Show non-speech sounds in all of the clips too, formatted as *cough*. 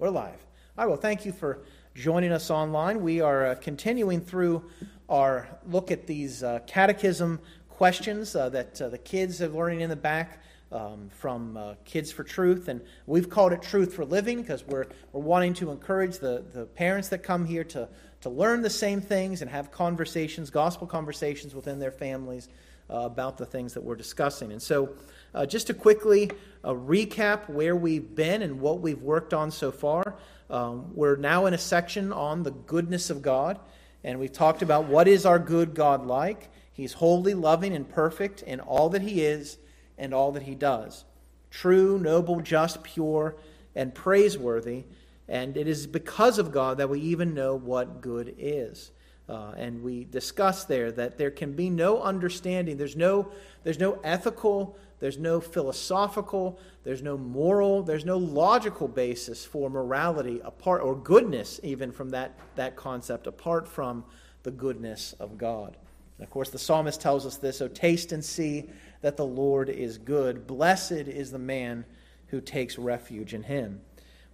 We're live. Right, well, thank you for joining us online. We are uh, continuing through our look at these uh, catechism questions uh, that uh, the kids are learning in the back um, from uh, Kids for Truth. And we've called it Truth for Living because we're, we're wanting to encourage the, the parents that come here to, to learn the same things and have conversations, gospel conversations within their families uh, about the things that we're discussing. And so, uh, just to quickly uh, recap where we've been and what we've worked on so far, um, we're now in a section on the goodness of God, and we've talked about what is our good God like. He's holy, loving, and perfect in all that He is and all that He does. True, noble, just, pure, and praiseworthy. And it is because of God that we even know what good is. Uh, and we discussed there that there can be no understanding. There's no, there's no ethical, there's no philosophical, there's no moral, there's no logical basis for morality apart, or goodness even from that, that concept, apart from the goodness of God. And of course, the psalmist tells us this Oh, taste and see that the Lord is good. Blessed is the man who takes refuge in him.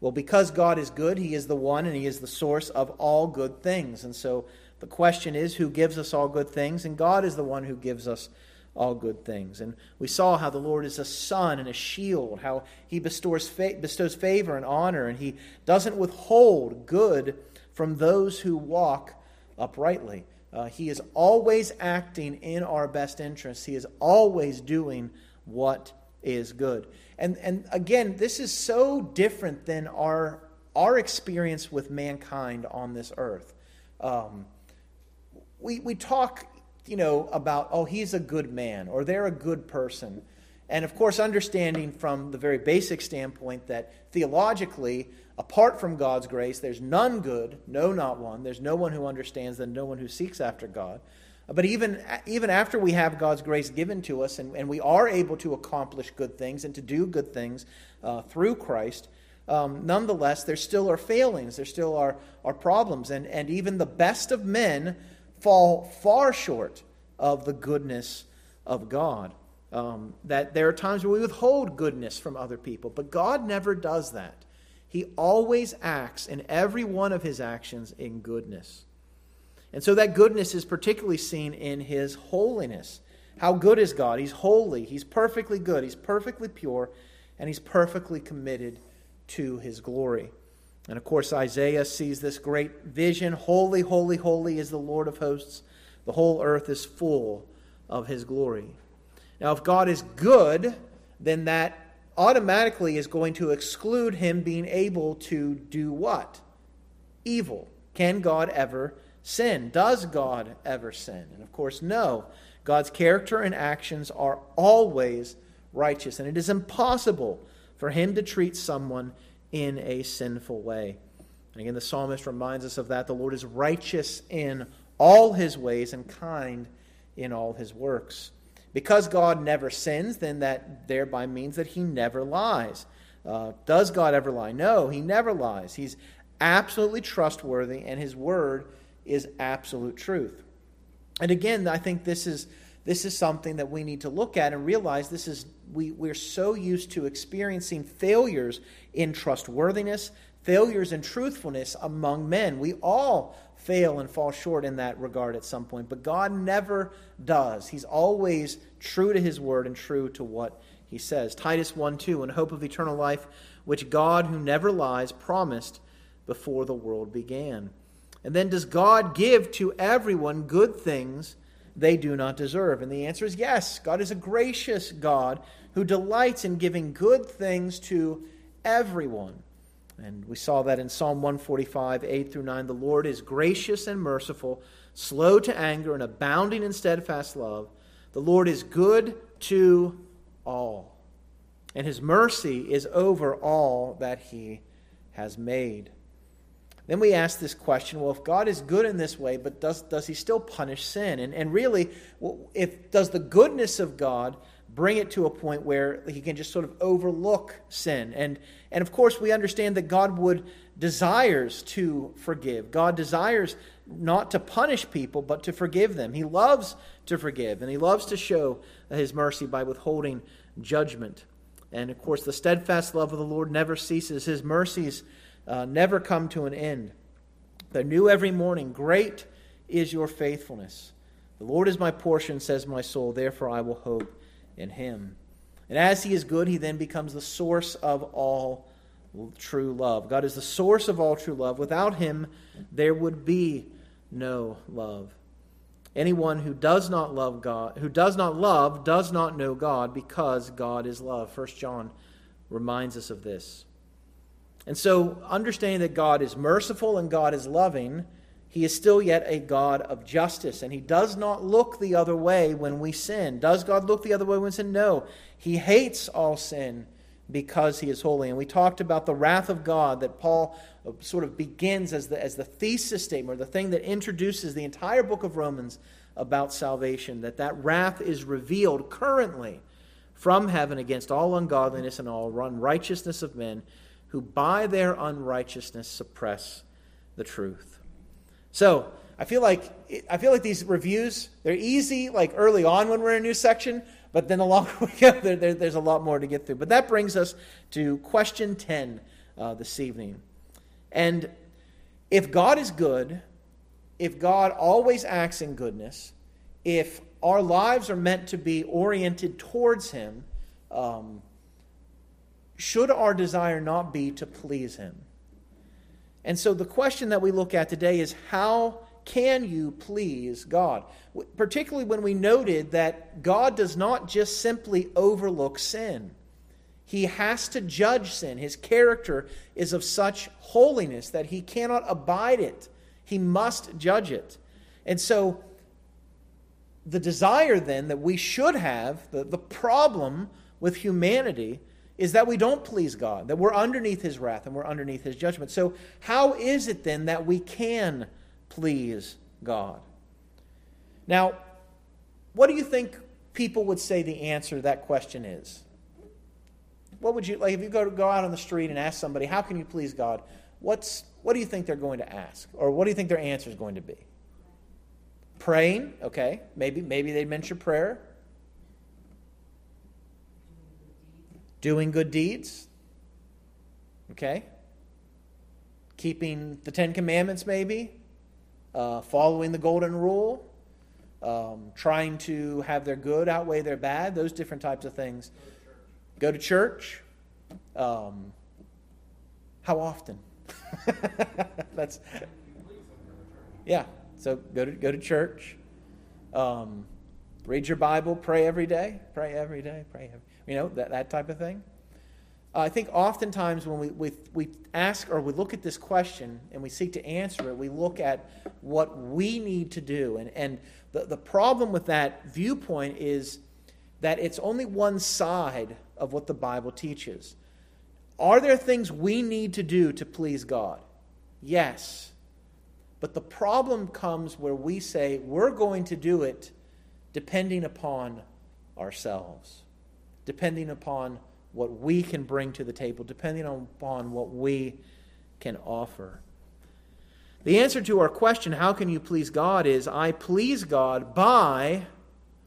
Well, because God is good, he is the one and he is the source of all good things. And so the question is who gives us all good things? And God is the one who gives us all good things. And we saw how the Lord is a sun and a shield, how he bestows, bestows favor and honor, and he doesn't withhold good from those who walk uprightly. Uh, he is always acting in our best interests. He is always doing what is good. And, and again, this is so different than our, our experience with mankind on this earth. Um, we, we talk, you know, about, oh, he's a good man or they're a good person. And of course, understanding from the very basic standpoint that theologically, apart from God's grace, there's none good, no, not one. There's no one who understands and no one who seeks after God. But even, even after we have God's grace given to us and, and we are able to accomplish good things and to do good things uh, through Christ, um, nonetheless, there still are failings, there still are, are problems. And, and even the best of men fall far short of the goodness of God. Um, that there are times where we withhold goodness from other people, but God never does that. He always acts in every one of his actions in goodness. And so that goodness is particularly seen in his holiness. How good is God? He's holy, he's perfectly good, he's perfectly pure, and he's perfectly committed to his glory. And of course, Isaiah sees this great vision Holy, holy, holy is the Lord of hosts. The whole earth is full of his glory. Now, if God is good, then that automatically is going to exclude him being able to do what? Evil. Can God ever sin? Does God ever sin? And of course, no. God's character and actions are always righteous, and it is impossible for him to treat someone in a sinful way. And again, the psalmist reminds us of that. The Lord is righteous in all his ways and kind in all his works. Because God never sins, then that thereby means that he never lies. Uh, does God ever lie? No, he never lies. He's absolutely trustworthy, and his word is absolute truth. And again, I think this is this is something that we need to look at and realize this is we, we're so used to experiencing failures in trustworthiness, failures in truthfulness among men. We all fail and fall short in that regard at some point, but God never does. He's always true to his word and true to what he says. Titus 1 2, in hope of eternal life, which God, who never lies, promised before the world began. And then, does God give to everyone good things? They do not deserve? And the answer is yes. God is a gracious God who delights in giving good things to everyone. And we saw that in Psalm 145, 8 through 9. The Lord is gracious and merciful, slow to anger, and abounding in steadfast love. The Lord is good to all, and his mercy is over all that he has made. Then we ask this question well, if God is good in this way, but does, does he still punish sin? And, and really, if does the goodness of God bring it to a point where he can just sort of overlook sin? And, and of course, we understand that God would desires to forgive. God desires not to punish people, but to forgive them. He loves to forgive, and he loves to show his mercy by withholding judgment. And of course, the steadfast love of the Lord never ceases. His mercies uh, never come to an end. They're new every morning. Great is your faithfulness. The Lord is my portion, says my soul, therefore I will hope in him. And as he is good, he then becomes the source of all true love. God is the source of all true love. Without him, there would be no love. Anyone who does not love God, who does not love, does not know God because God is love. First John reminds us of this. And so, understanding that God is merciful and God is loving, he is still yet a God of justice, and he does not look the other way when we sin. Does God look the other way when we sin? No. He hates all sin because he is holy. And we talked about the wrath of God that Paul uh, sort of begins as the, as the thesis statement, or the thing that introduces the entire book of Romans about salvation, that that wrath is revealed currently from heaven against all ungodliness and all unrighteousness of men who by their unrighteousness suppress the truth. So, I feel like I feel like these reviews they're easy like early on when we're in a new section, but then the longer *laughs* we go, there, there, there's a lot more to get through. But that brings us to question 10 uh, this evening. And if God is good, if God always acts in goodness, if our lives are meant to be oriented towards Him, um, should our desire not be to please Him? And so the question that we look at today is how can you please God? Particularly when we noted that God does not just simply overlook sin. He has to judge sin. His character is of such holiness that he cannot abide it. He must judge it. And so, the desire then that we should have, the, the problem with humanity, is that we don't please God, that we're underneath his wrath and we're underneath his judgment. So, how is it then that we can please God? Now, what do you think people would say the answer to that question is? What would you like if you go to go out on the street and ask somebody, "How can you please God?" What's what do you think they're going to ask, or what do you think their answer is going to be? Praying, okay, maybe maybe they'd mention prayer. Doing good deeds, okay. Keeping the Ten Commandments, maybe uh, following the golden rule, um, trying to have their good outweigh their bad, those different types of things. Go to church. Um, how often? *laughs* That's yeah. So go to go to church. Um, read your Bible. Pray every day. Pray every day. Pray. Every, you know that that type of thing. I think oftentimes when we, we, we ask or we look at this question and we seek to answer it, we look at what we need to do. And, and the, the problem with that viewpoint is that it's only one side of what the Bible teaches. Are there things we need to do to please God? Yes. But the problem comes where we say we're going to do it depending upon ourselves, depending upon what we can bring to the table, depending upon what we can offer. The answer to our question, how can you please God, is I please God by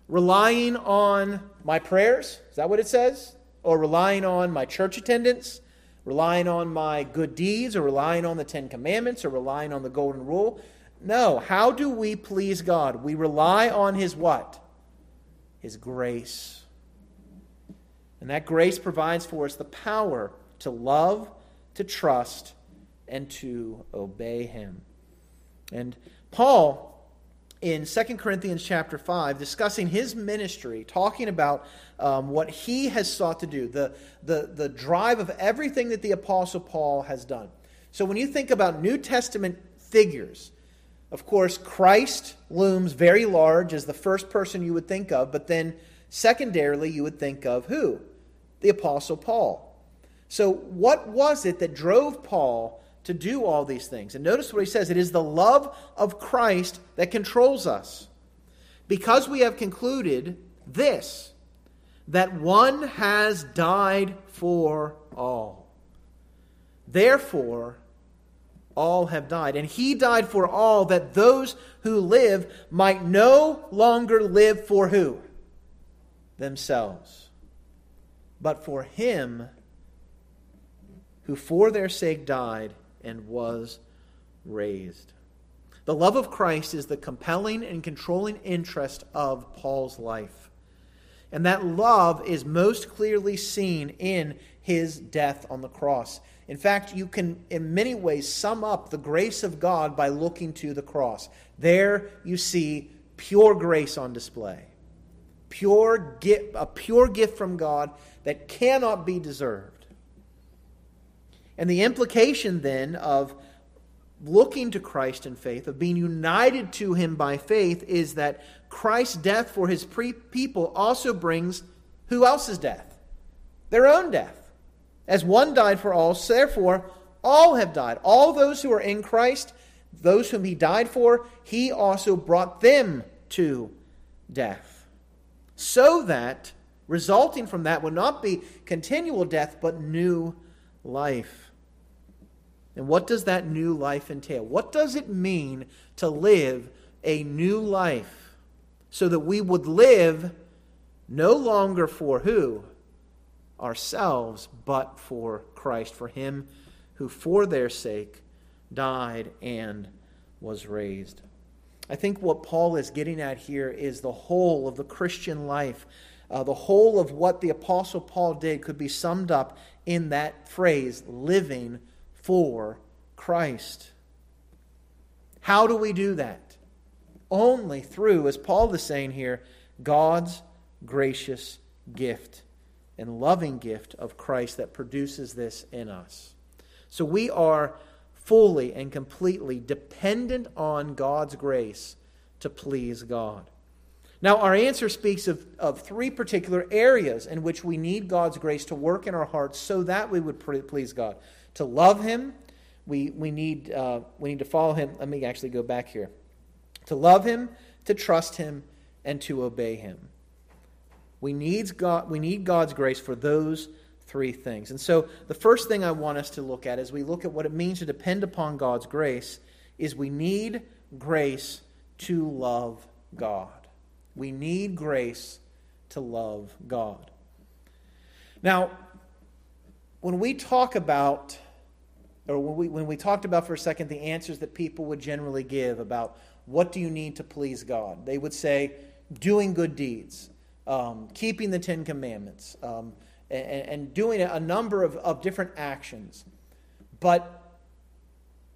relying on my prayers. Is that what it says? Or relying on my church attendance, relying on my good deeds, or relying on the Ten Commandments, or relying on the Golden Rule. No. How do we please God? We rely on His what? His grace. And that grace provides for us the power to love, to trust, and to obey him. And Paul in 2 Corinthians chapter 5, discussing his ministry, talking about um, what he has sought to do, the, the, the drive of everything that the Apostle Paul has done. So when you think about New Testament figures, of course, Christ looms very large as the first person you would think of, but then secondarily, you would think of who? the Apostle Paul. So, what was it that drove Paul to do all these things? And notice what he says it is the love of Christ that controls us. Because we have concluded this, that one has died for all. Therefore, all have died. And he died for all, that those who live might no longer live for who? Themselves but for him who for their sake died and was raised. The love of Christ is the compelling and controlling interest of Paul's life. And that love is most clearly seen in his death on the cross. In fact, you can, in many ways, sum up the grace of God by looking to the cross. There you see pure grace on display. Pure gift, a pure gift from God that cannot be deserved. And the implication then of looking to Christ in faith, of being united to him by faith, is that Christ's death for his pre- people also brings who else's death? Their own death. As one died for all, so therefore all have died. All those who are in Christ, those whom he died for, he also brought them to death. So that, resulting from that, would not be continual death, but new life. And what does that new life entail? What does it mean to live a new life so that we would live no longer for who? Ourselves, but for Christ, for Him who for their sake died and was raised. I think what Paul is getting at here is the whole of the Christian life. Uh, the whole of what the Apostle Paul did could be summed up in that phrase living for Christ. How do we do that? Only through, as Paul is saying here, God's gracious gift and loving gift of Christ that produces this in us. So we are fully and completely dependent on God's grace to please God. Now, our answer speaks of, of three particular areas in which we need God's grace to work in our hearts so that we would please God. To love Him, we, we, need, uh, we need to follow Him. Let me actually go back here. To love Him, to trust Him, and to obey Him. We need, God, we need God's grace for those three things. And so, the first thing I want us to look at as we look at what it means to depend upon God's grace is we need grace to love God. We need grace to love God. Now, when we talk about, or when we, when we talked about for a second the answers that people would generally give about what do you need to please God, they would say doing good deeds, um, keeping the Ten Commandments, um, and, and, doing a number of, of different actions. But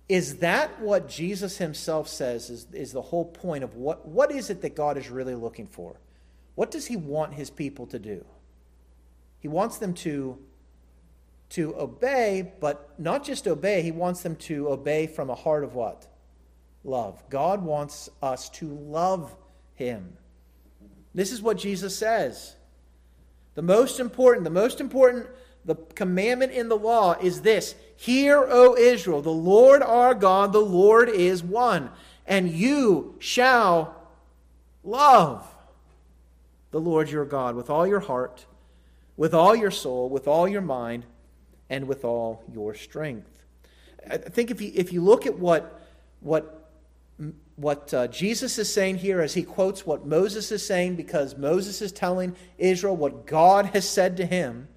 is that what Jesus himself says is, is the whole point of what, what is it that God is really looking for? What does he want his people to do? He wants them to, to obey, but not just obey, he wants them to obey from a heart of what? Love. God wants us to love him. This is what Jesus says. The most important, the most important the commandment in the law is this Hear, O Israel, the Lord our God, the Lord is one, and you shall love the Lord your God with all your heart, with all your soul, with all your mind, and with all your strength. I think if you, if you look at what, what, what uh, Jesus is saying here as he quotes what Moses is saying, because Moses is telling Israel what God has said to him,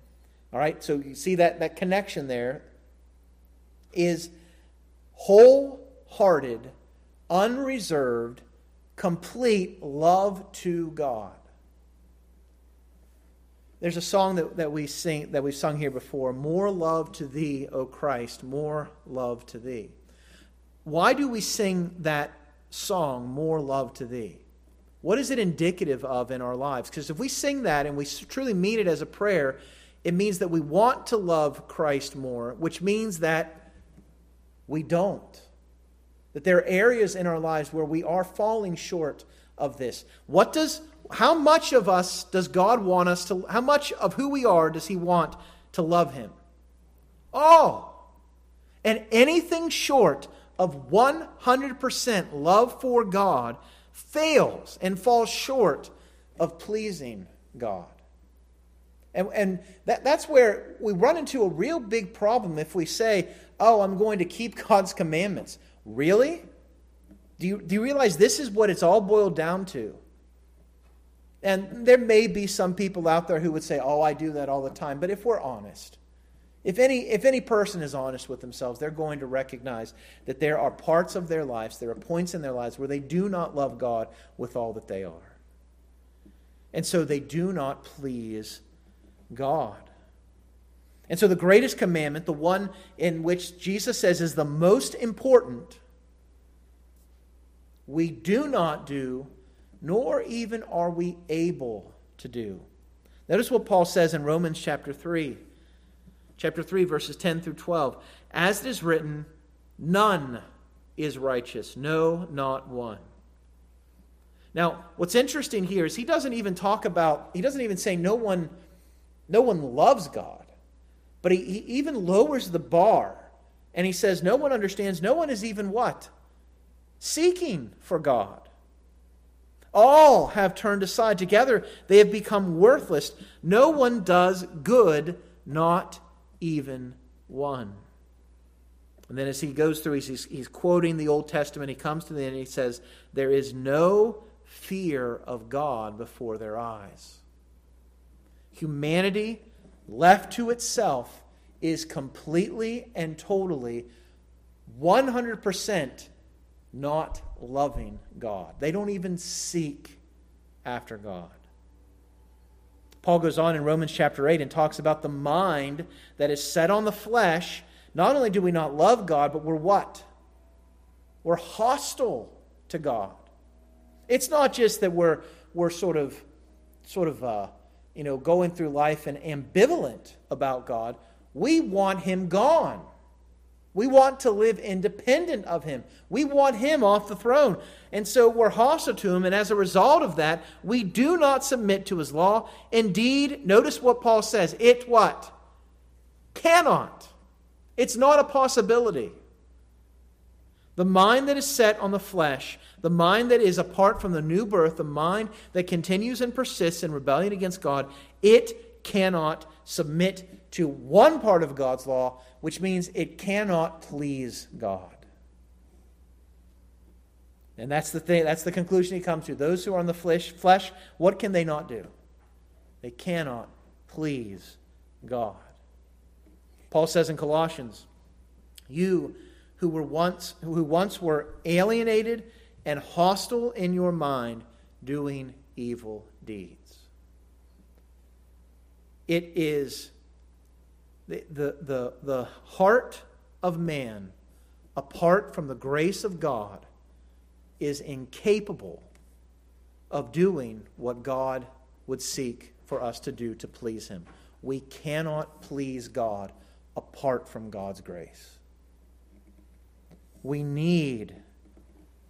all right, so you see that, that connection there is wholehearted, unreserved, complete love to God. There's a song that, that we sing that we've sung here before, More love to thee, O Christ, more love to thee. Why do we sing that song, More Love to Thee? What is it indicative of in our lives? Because if we sing that and we truly mean it as a prayer, it means that we want to love Christ more, which means that we don't. That there are areas in our lives where we are falling short of this. What does how much of us does God want us to how much of who we are does he want to love him? All. And anything short of 100% love for God fails and falls short of pleasing God. And, and that, that's where we run into a real big problem if we say, oh, I'm going to keep *laughs* God's commandments. Really? Do you, do you realize this is what it's all boiled down to? And there may be some people out there who would say, oh, I do that all the time. But if we're honest, If any, if any person is honest with themselves, they're going to recognize that there are parts of their lives, there are points in their lives where they do not love God with all that they are. And so they do not please God. And so the greatest commandment, the one in which Jesus says is the most important, we do not do, nor even are we able to do. Notice what Paul says in Romans chapter 3 chapter 3, verses 10 through 12. As it is written, none is righteous, no, not one. Now, what's interesting here is he doesn't even talk about, he doesn't even say no one, no one loves God, but he, he even lowers the bar and he says no one understands, no one is even what? Seeking for God. All have turned aside. Together they have become worthless. No one does good, not even one. And then as he goes through, he's, he's quoting the Old Testament. He comes to the end and he says, There is no fear of God before their eyes. Humanity, left to itself, is completely and totally 100% not loving God. They don't even seek after God. Paul goes on in Romans chapter 8 and talks about the mind that is set on the flesh. Not only do we not love God, but we're what? We're hostile to God. It's not just that we're, we're sort of, sort of uh, you know, going through life and ambivalent about God. We want Him gone. We want to live independent of him. We want him off the throne. And so we're hostile to him. And as a result of that, we do not submit to his law. Indeed, notice what Paul says it what? Cannot. It's not a possibility. The mind that is set on the flesh, the mind that is apart from the new birth, the mind that continues and persists in rebellion against God, it cannot submit to one part of God's law, which means it cannot please God. And that's the thing, that's the conclusion he comes to. Those who are on the flesh, flesh, what can they not do? They cannot please God. Paul says in Colossians, you who were once who once were alienated and hostile in your mind, doing evil deeds. It is the, the, the, the heart of man, apart from the grace of God, is incapable of doing what God would seek for us to do to please Him. We cannot please God apart from God's grace. We need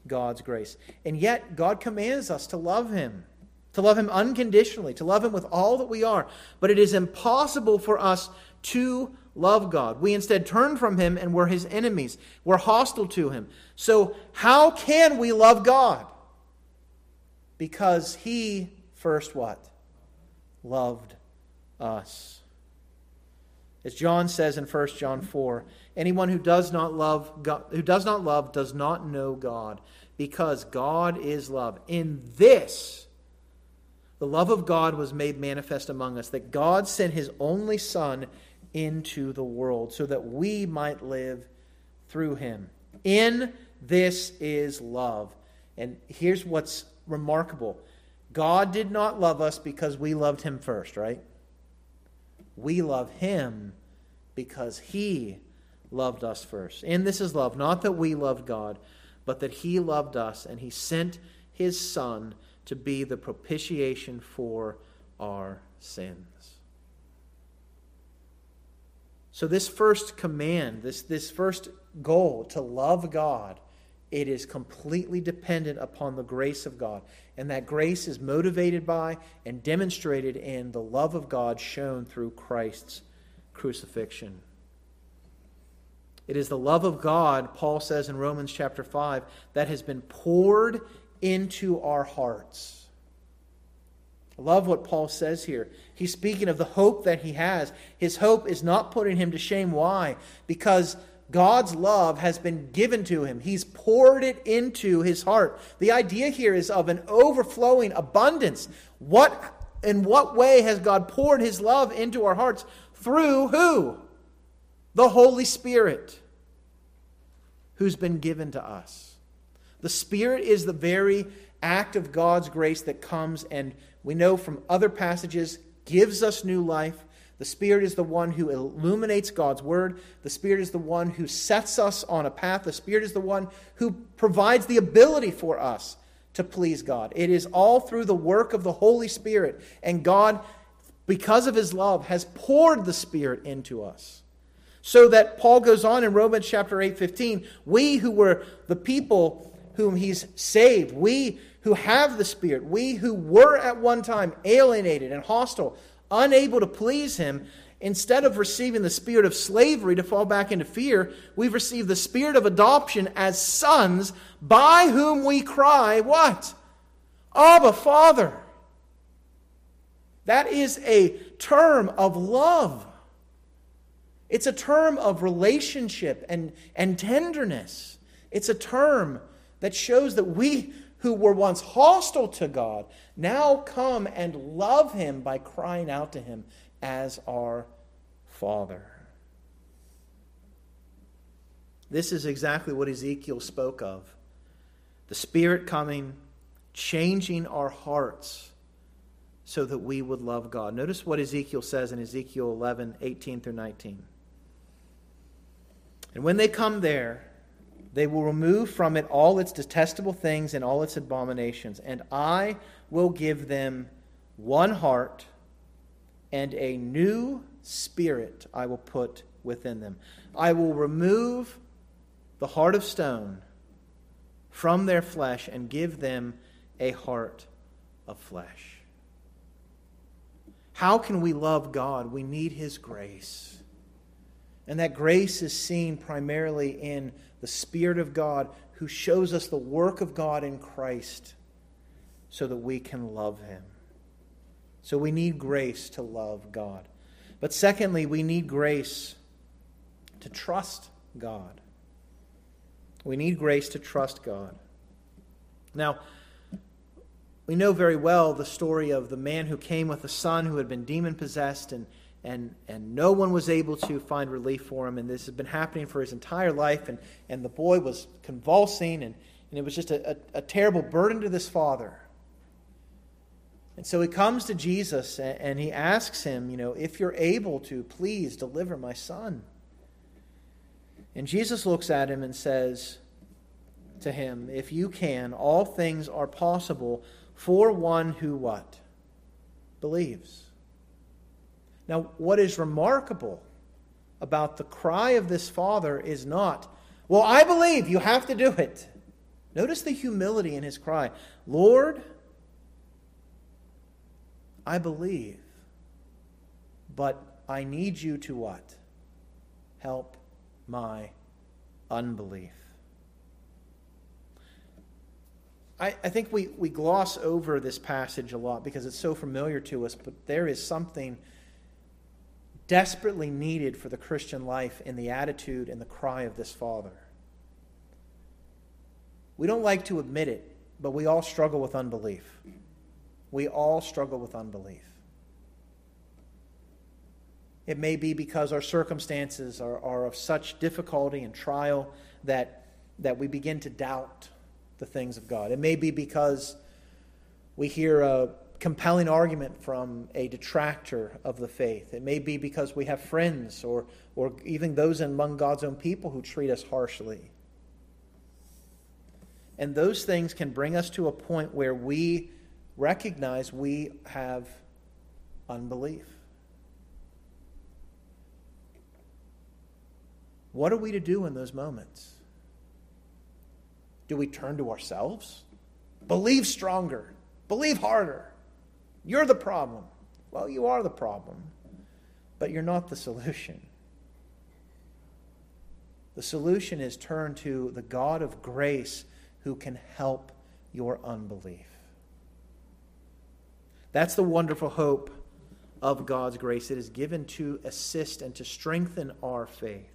God's grace. And yet, God commands us to love Him to love Him unconditionally, to love Him with all that we are. But it is impossible for us to love God. We instead turn from Him and we're His enemies. We're hostile to Him. So, how can we love God? Because He first what? Loved us. As John says in 1 John 4, anyone who does not love God, who does not love does not know God, because God is love. In this the love of God was made manifest among us, that God sent his only Son into the world so that we might live through him. In this is love. And here's what's remarkable God did not love us because we loved him first, right? We love him because he loved us first. And this is love, not that we loved God, but that he loved us and he sent his Son to be the propitiation for our sins. So, this first command, this, this first goal to love God, it is completely dependent upon the grace of God. And that grace is motivated by and demonstrated in the love of God shown through Christ's crucifixion. It is the love of God, Paul says in Romans chapter 5, that has been poured into our hearts. I love what Paul says here. He's speaking of the hope that he has. His hope is not putting him to shame. Why? Because God's love has been given to him. He's poured it into his heart. The idea here is of an overflowing abundance. What in what way has God poured his love into our hearts? Through who? the Holy Spirit who's been given to us. The Spirit is the very act of God's grace that comes and we know from other passages gives us new life. The Spirit is the one who illuminates God's Word. The Spirit is the one who sets us on a path. The Spirit is the one who provides the ability for us to please God. It is all through the work of the Holy Spirit. And God, because of His love, has poured the Spirit into us. So that Paul goes on in Romans chapter 8 15, we who were the people whom He's saved, we who have the Spirit, we who were at one time alienated and hostile, unable to please Him, instead of receiving the spirit of slavery to fall back into fear, we've received the spirit of adoption as sons, by whom we cry, What? Abba, Father. That is a term of love. It's a term of relationship and, and tenderness. It's a term that shows that we who were once hostile to God now come and love Him by crying out to Him as our Father. This is exactly what Ezekiel spoke of the Spirit coming, changing our hearts so that we would love God. Notice what Ezekiel says in Ezekiel 11 18 through 19. And when they come there, they will remove from it all its detestable things and all its abominations, and I will give them one heart and a new spirit I will put within them. I will remove the heart of stone from their flesh and give them a heart of flesh. How can we love God? We need His grace. And that grace is seen primarily in the Spirit of God who shows us the work of God in Christ so that we can love Him. So we need grace to love God. But secondly, we need grace to trust God. We need grace to trust God. Now, we know very well the story of the man who came with a son who had been demon possessed and and, and no one was able to find relief for him. And this has been happening for his entire life. And, and the boy was convulsing, and, and it was just a, a, a terrible burden to this father. And so he comes to Jesus and, and he asks him, you know, if you're able to, please deliver my son. And Jesus looks at him and says to him, If you can, all things are possible for one who what? Believes. Now, what is remarkable about the cry of this father is not, Well, I believe you have to do it. Notice the humility in his cry Lord, I believe, but I need you to what? Help my unbelief. I, I think we, we gloss over this passage a lot because it's so familiar to us, but there is something desperately needed for the Christian life in the attitude and the cry of this Father. We don't like to admit it, but we all struggle with unbelief. We all struggle with unbelief. It may be because our circumstances are, are of such difficulty and trial that, that we begin to doubt the things of God. It may be because we hear a compelling argument from a detractor of the faith. It may be because we have friends or, or even those among God's own people who treat us harshly. And those things can bring us to a point where we recognize we have unbelief. What are we to do in those moments? Do we turn to ourselves? Believe stronger, believe harder. You're the problem. Well, you are the problem, but you're not the solution. The solution is turn to the God of grace who can help your unbelief. That's the wonderful hope of God's grace. It is given to assist and to strengthen our faith.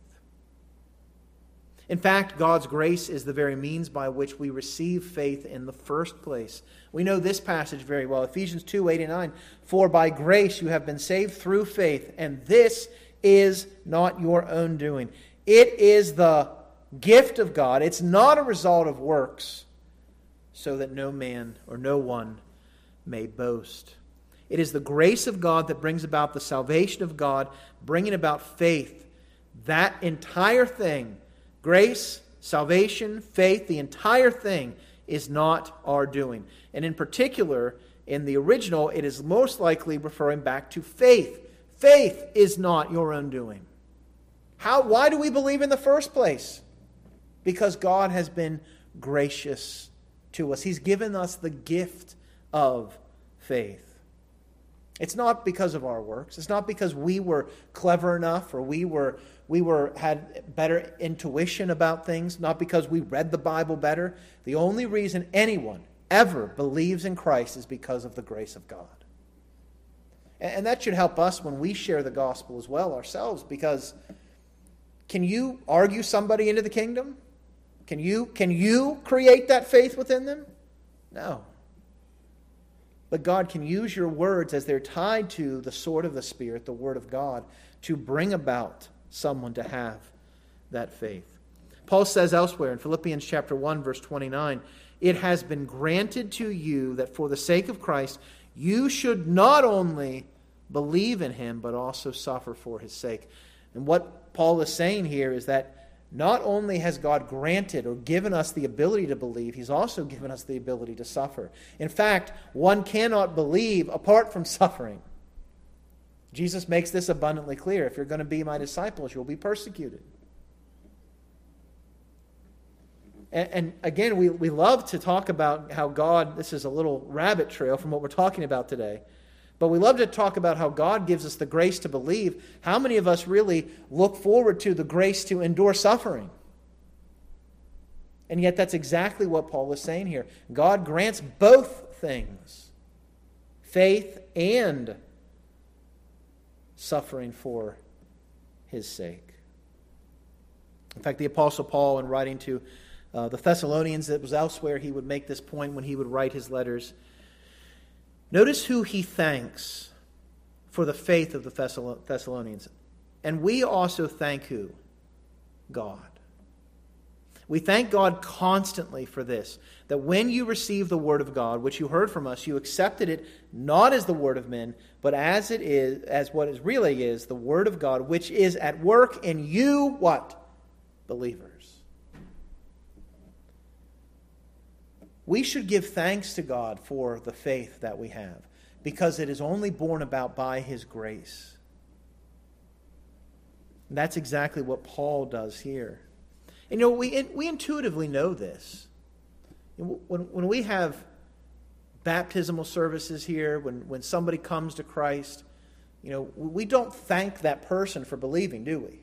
In fact, God's grace is the very means by which we receive faith in the first place. We know this passage very well Ephesians 2 8 and 9. For by grace you have been saved through faith, and this is not your own doing. It is the gift of God. It's not a result of works, so that no man or no one may boast. It is the grace of God that brings about the salvation of God, bringing about faith. That entire thing, grace, salvation, faith, the entire thing is not our doing. And in particular, in the original, it is most likely referring back to faith. Faith is not your own doing. How, why do we believe in the first place? Because God has been gracious to us. He's given us the gift of faith. It's not because of our works. It's not because we were clever enough or we were we were had better intuition about things, not because we read the Bible better. The only reason anyone ever believes in Christ is because of the grace of God. And that should help us when we share the gospel as well ourselves because can you argue somebody into the kingdom? Can you can you create that faith within them? No. But God can use your words as they're tied to the sword of the Spirit, the Word of God, to bring about someone to have that faith. Paul says elsewhere in Philippians chapter 1 verse 29, it has been granted to you that for the sake of Christ you should not only believe in him but also suffer for his sake. And what Paul is saying here is that not only has God granted or given us the ability to believe, He's also given us the ability to suffer. In fact, one cannot believe apart from suffering. Jesus makes this abundantly clear. If you're going to be my disciples, you'll be persecuted. And, and, again, we, we love to talk about how God, this is a little rabbit trail from what we're talking about today. But we love to talk about how God gives us the grace to believe. How many of us really look forward to the grace to endure suffering? And yet, that's exactly what Paul is saying here. God grants both things faith and suffering for his sake. In fact, the Apostle Paul, in writing to uh, the Thessalonians, that was elsewhere, he would make this point when he would write his letters. Notice who he thanks for the faith of the Thessalonians. And we also thank who? God. We thank God constantly for this that when you received the word of God, which you heard from us, you accepted it not as the word of men, but as it is, as what it really is, the word of God, which is at work in you, what? Believers. We should give thanks to God for the faith that we have because it is only borne about by His grace. And that's exactly what Paul does here. And you know, we, we intuitively know this. When, when we have baptismal services here, when, when somebody comes to Christ, you know, we don't thank that person for believing, do we?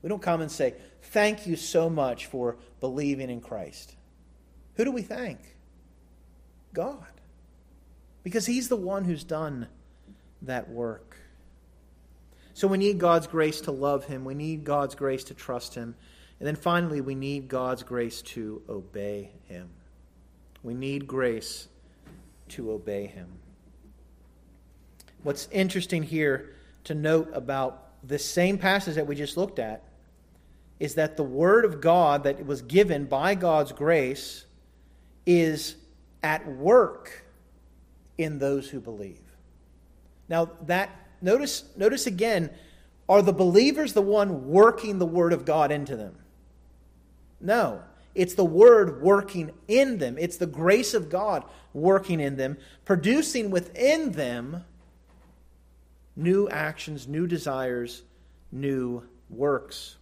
We don't come and say, Thank you so much for believing in Christ. Who do we thank? God. Because He's the one who's done that work. So we need God's grace to love Him. We need God's grace to trust Him. And then finally, we need God's grace to obey Him. We need grace to obey Him. What's interesting here to note about this same passage that we just looked at is that the Word of God that was given by God's grace is at work in those who believe. Now that notice notice again are the believers the one working the word of God into them? No. It's the word working in them. It's the grace of God working in them, producing within them new actions, new desires, new works.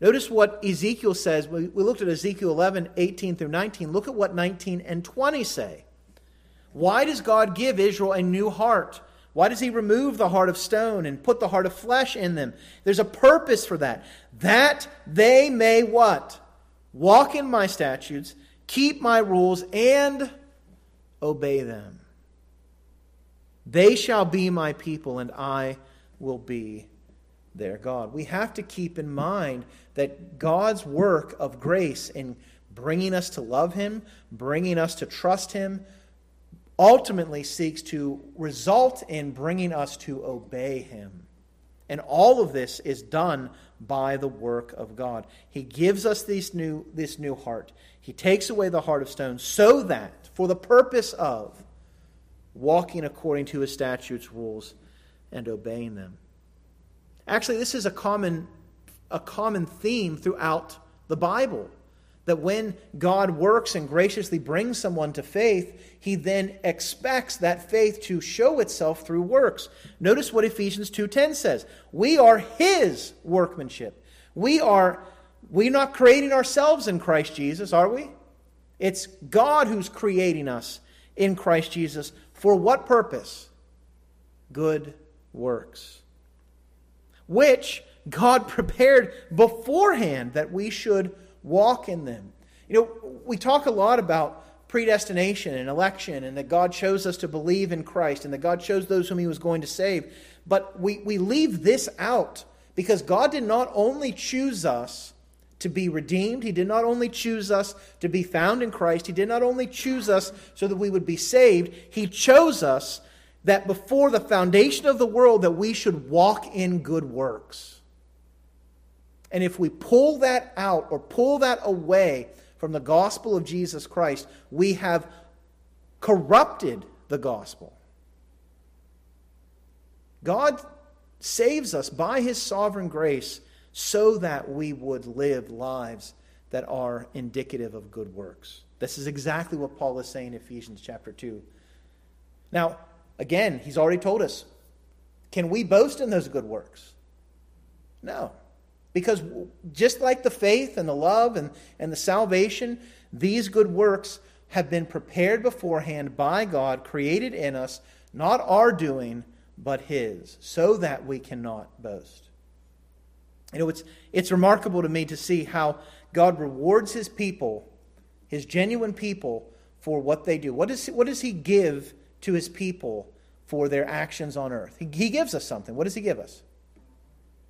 Notice what Ezekiel says. We looked at Ezekiel 11, 18 through 19. Look at what 19 and 20 say. Why does God give Israel a new heart? Why does he remove the heart of stone and put the heart of flesh in them? There's a purpose for that. That they may what? Walk in my statutes, keep my rules, and obey them. They shall be my people, and I will be their God. We have to keep in mind that God's work of grace in bringing us to love Him, bringing us to trust Him, ultimately seeks to result in bringing us to obey Him. And all of this is done by the work of God. He gives us this new, this new heart. He takes away the heart of stone so that, for the purpose of walking according to his statutes, rules, and obeying them. Actually, this is a common, a common theme throughout the Bible. That when God works and graciously brings someone to faith, he then expects that faith to show itself through works. Notice what Ephesians 2:10 says. We are his workmanship. We are we're not creating ourselves in Christ Jesus, are we? It's God who's creating us in Christ Jesus. For what purpose? Good works. Which God *laughs* prepared beforehand that we should walk in them. You know, we talk a lot about predestination and election and that God chose us to believe in Christ and that God chose those whom he was going to save. But we, we leave this out because God did not only choose us to be redeemed, He did not only choose us to be found in Christ, He did not only choose us so that we would be saved, He chose us that before the foundation of the world that we should walk in good works. And if we pull that out or pull that away from the gospel of Jesus Christ, we have corrupted the gospel. God saves us by his sovereign grace so that we would live lives that are indicative of good works. This is exactly what Paul is saying in Ephesians chapter 2. Now, again, he's already told us can we boast in those good works? No. Because just like the faith and the love and, and the salvation, these good works have been prepared beforehand by God, created in us, not our doing, but His, so that we cannot boast. You know, it's, it's remarkable to me to see how God rewards His people, His genuine people, for what they do. What, is, what does He give to His people for their actions on earth? He, he gives us something. What does He give us?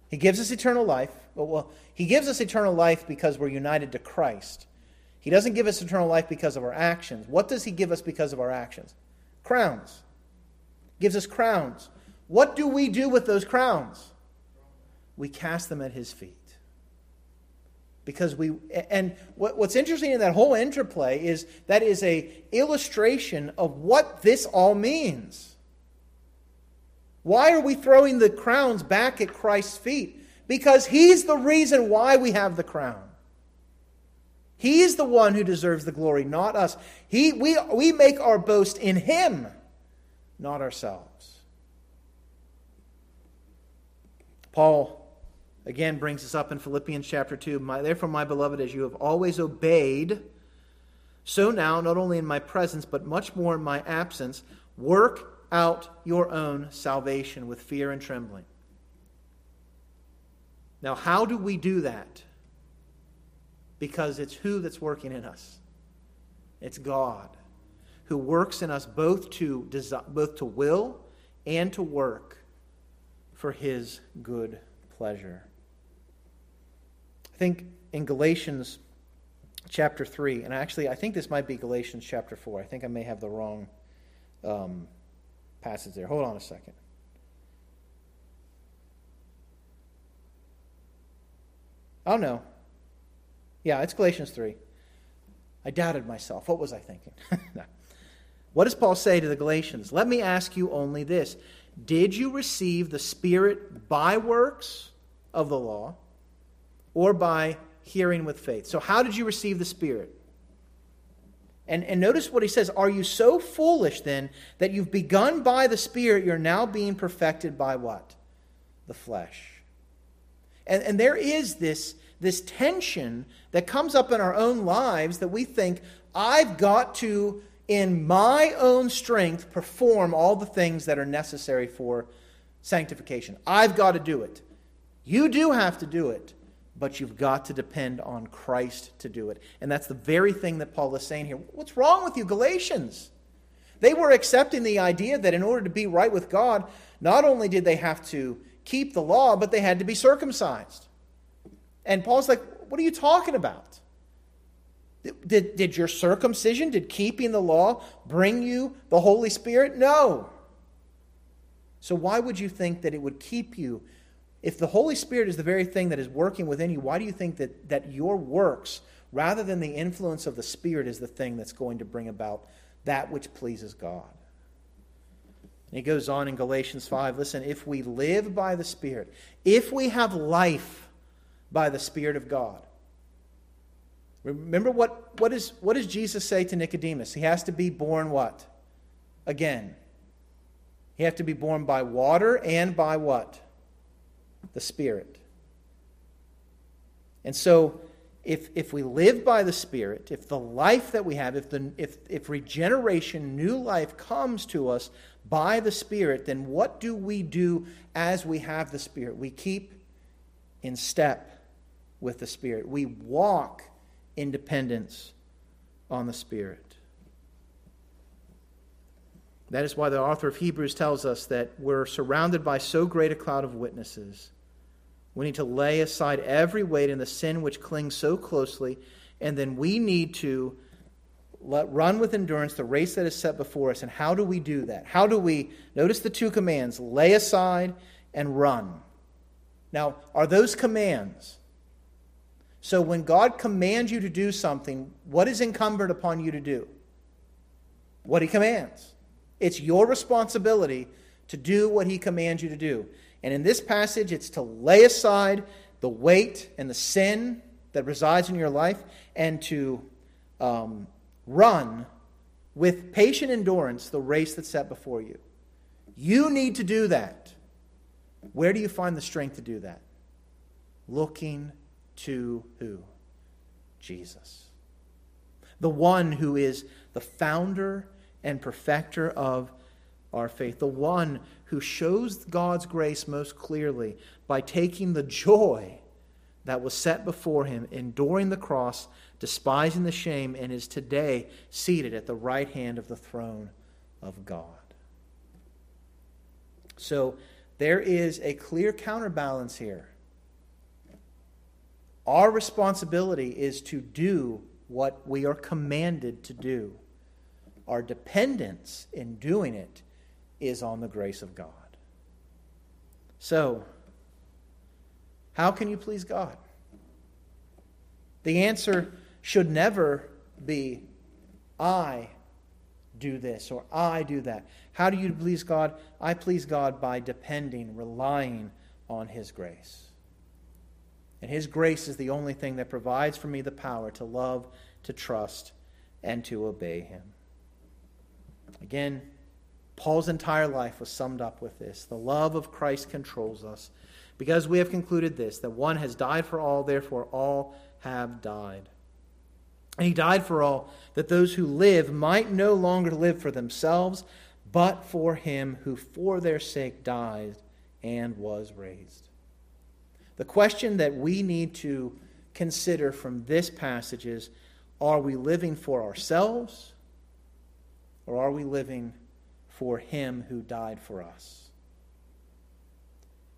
He gives us eternal life. Well, He gives us eternal life because we're united to Christ. He doesn't give us eternal life because of our actions. What does He give us because of our actions? Crowns. He gives us crowns. What do we do with those crowns? We cast them at His feet. Because we, and what's interesting in that whole interplay is that is a illustration of what this all means. Why are we throwing the crowns back at Christ's feet? Because he's the reason why we have the crown. He is the one who deserves the glory, not us. He, we, we make our boast in him, not ourselves. Paul again brings us up in Philippians chapter 2. My, Therefore, my beloved, as you have always obeyed, so now, not only in my presence, but much more in my absence, work out your own salvation with fear and trembling. Now, how do we do that? Because it's who that's working in us. It's God who works in us both to desire, both to will and to work for his good pleasure. Think in Galatians chapter 3, and actually I think this might be Galatians chapter 4. I think I may have the wrong um, passage there. Hold on a second. Oh, no. Yeah, it's Galatians 3. I doubted myself. What was I thinking? *laughs* what does Paul say to the Galatians? Let me ask you only this Did you receive the Spirit by works of the law or by hearing with faith? So, how did you receive the Spirit? And, and notice what he says Are you so foolish then that you've begun by the Spirit, you're now being perfected by what? The flesh. And, and there is this, this tension that comes up in our own lives that we think, I've got to, in my own strength, perform all the things that are necessary for sanctification. I've got to do it. You do have to do it but you've got to depend on Christ to do it. And that's the very thing that Paul is saying here. What's wrong with you, Galatians? They were accepting the idea that in order to be right with God, not only did they have to keep the law, but they had to be circumcised. And Paul's like, What are you talking about? Did, did your circumcision, did keeping the law bring you the Holy Spirit? No. So why would you think that it would keep you If the Holy Spirit is the very thing that is working within you, why do you think that, that your works, rather than the influence of the Spirit, is the thing that's going to bring about that which pleases God? And he goes on in Galatians 5 listen, if we live by the Spirit, if we have life by the Spirit of God, remember what, what, is, what does Jesus say to Nicodemus? He has to be born what? Again. He has to be born by water and by what? The Spirit. And so, if, if we live by the Spirit, if the life that we have, if, the, if, if regeneration, new life comes to us by the Spirit, then what do we do as we have the Spirit? We keep in step with the Spirit, we walk in dependence on the Spirit. That is why the author of Hebrews tells us that we're surrounded by so great a cloud of witnesses. We need to lay aside every weight and the sin which clings so closely, and then we need to let, run with endurance the race that is set before us. And how do we do that? How do we, notice the two commands lay aside and run. Now, are those commands? So when God commands you to do something, what is incumbent upon you to do? What He commands. It's your responsibility to do what He commands you to do. And in this passage, it's to lay aside the weight and the sin that resides in your life and to um, run with patient endurance the race that's set before you. You need to do that. Where do you find the strength to do that? Looking to who? Jesus. The one who is the founder and perfecter of our faith, the one who shows God's grace most clearly by taking the joy that was set before him, enduring the cross, despising the shame, and is today seated at the right hand of the throne of God. So there is a clear counterbalance here. Our responsibility is to do what we are commanded to do. Our dependence in doing it is on the grace of God. So, how can you please God? The answer should never be, I do this or I do that. How do you please God? I please God by depending, relying on His grace. And His grace is the only thing that provides for me the power to love, to trust, and to obey Him. Again, Paul's entire life was summed up with this the love of Christ controls us. Because we have concluded this, that one has died for all, therefore all have died. And he died for all, that those who live might no longer live for themselves, but for him who for their sake died and was raised. The question that we need to consider from this passage is are we living for ourselves or are we living for him who died for us?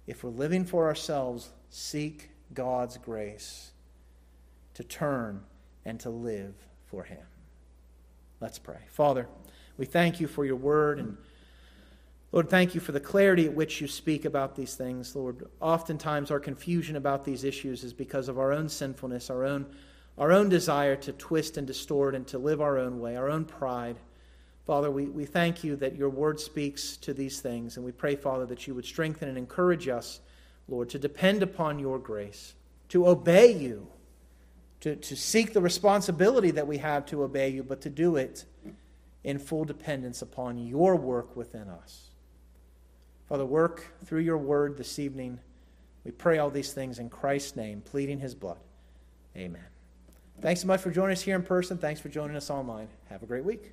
If we're living for ourselves, seek God's grace to turn and to live for him. Let's pray. Father, we thank you for your word and Lord, thank you for the clarity at which you speak about these things. Lord, oftentimes our confusion about these issues is because of our own sinfulness, our own, our own desire to twist and distort and to live our own way, our own pride. Father, we, we thank you that your word speaks to these things, and we pray, Father, that you would strengthen and encourage us, Lord, to depend upon your grace, to obey you, to, to seek the responsibility that we have to obey you, but to do it in full dependence upon your work within us. Father, work through your word this evening. We pray all these things in Christ's name, pleading his blood. Amen. Thanks so much for joining us here in person. Thanks for joining us online. Have a great week.